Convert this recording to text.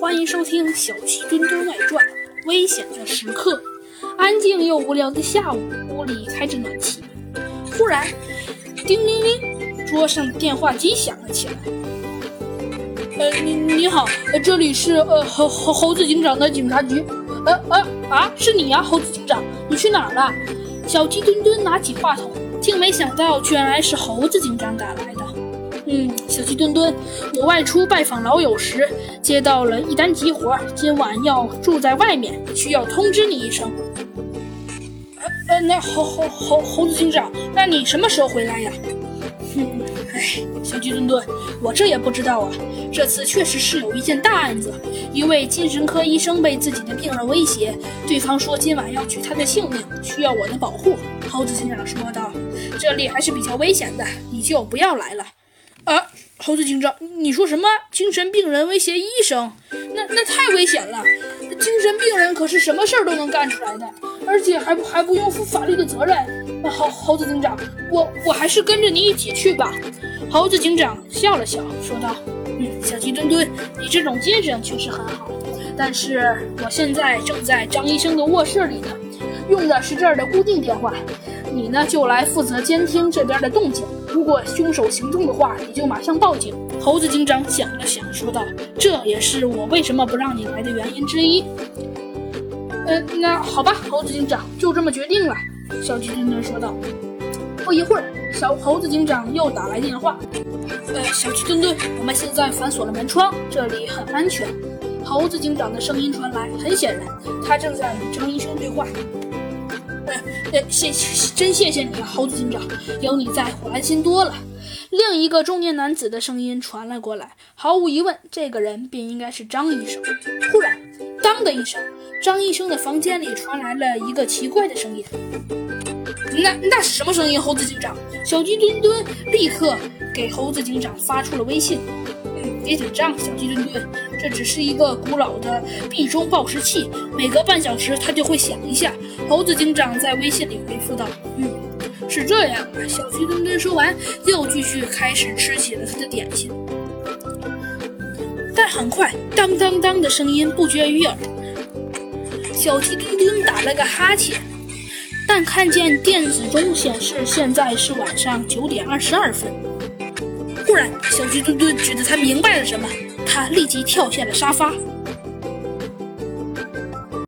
欢迎收听《小鸡墩墩外传》。危险的时刻，安静又无聊的下午，屋里开着暖气。忽然，叮铃铃，桌上电话机响了起来。呃，你你好，这里是呃猴猴猴子警长的警察局。呃呃啊，是你呀，猴子警长，你去哪儿了？小鸡墩墩拿起话筒，竟没想到居然是猴子警长打来的。嗯，小鸡墩墩，我外出拜访老友时，接到了一单急活，今晚要住在外面，需要通知你一声。呃呃，那猴猴猴猴子警长，那你什么时候回来呀？哼，哎，小鸡墩墩，我这也不知道啊。这次确实是有一件大案子，一位精神科医生被自己的病人威胁，对方说今晚要取他的性命，需要我的保护。猴子警长说道：“这里还是比较危险的，你就不要来了。”啊，猴子警长，你说什么？精神病人威胁医生？那那太危险了！精神病人可是什么事儿都能干出来的，而且还不还不用负法律的责任。那猴猴子警长，我我还是跟着你一起去吧。猴子警长笑了笑，说道：“嗯，小鸡墩墩，你这种精神确实很好，但是我现在正在张医生的卧室里呢，用的是这儿的固定电话。你呢，就来负责监听这边的动静。”如果凶手行动的话，你就马上报警。猴子警长想了想，说道：“这也是我为什么不让你来的原因之一。”呃，那好吧，猴子警长就这么决定了。”小鸡墩墩说道。不一会儿，小猴子警长又打来电话：“呃，小鸡墩墩，我们现在反锁了门窗，这里很安全。”猴子警长的声音传来，很显然，他正在与张医生对话。呃，谢谢，真谢谢你啊，猴子警长，有你在，我安心多了。另一个中年男子的声音传了过来，毫无疑问，这个人便应该是张医生。忽然，当的一声，张医生的房间里传来了一个奇怪的声音。那那是什么声音？猴子警长，小鸡墩墩立刻给猴子警长发出了微信。别紧张，小鸡墩墩，这只是一个古老的壁钟报时器，每隔半小时它就会响一下。猴子警长在微信里回复道：“嗯，是这样。”小鸡墩墩说完，又继续开始吃起了他的点心。但很快，当当当的声音不绝于耳。小鸡墩墩打了个哈欠，但看见电子钟显示现在是晚上九点二十二分。突然，小鸡墩墩觉得他明白了什么，他立即跳下了沙发。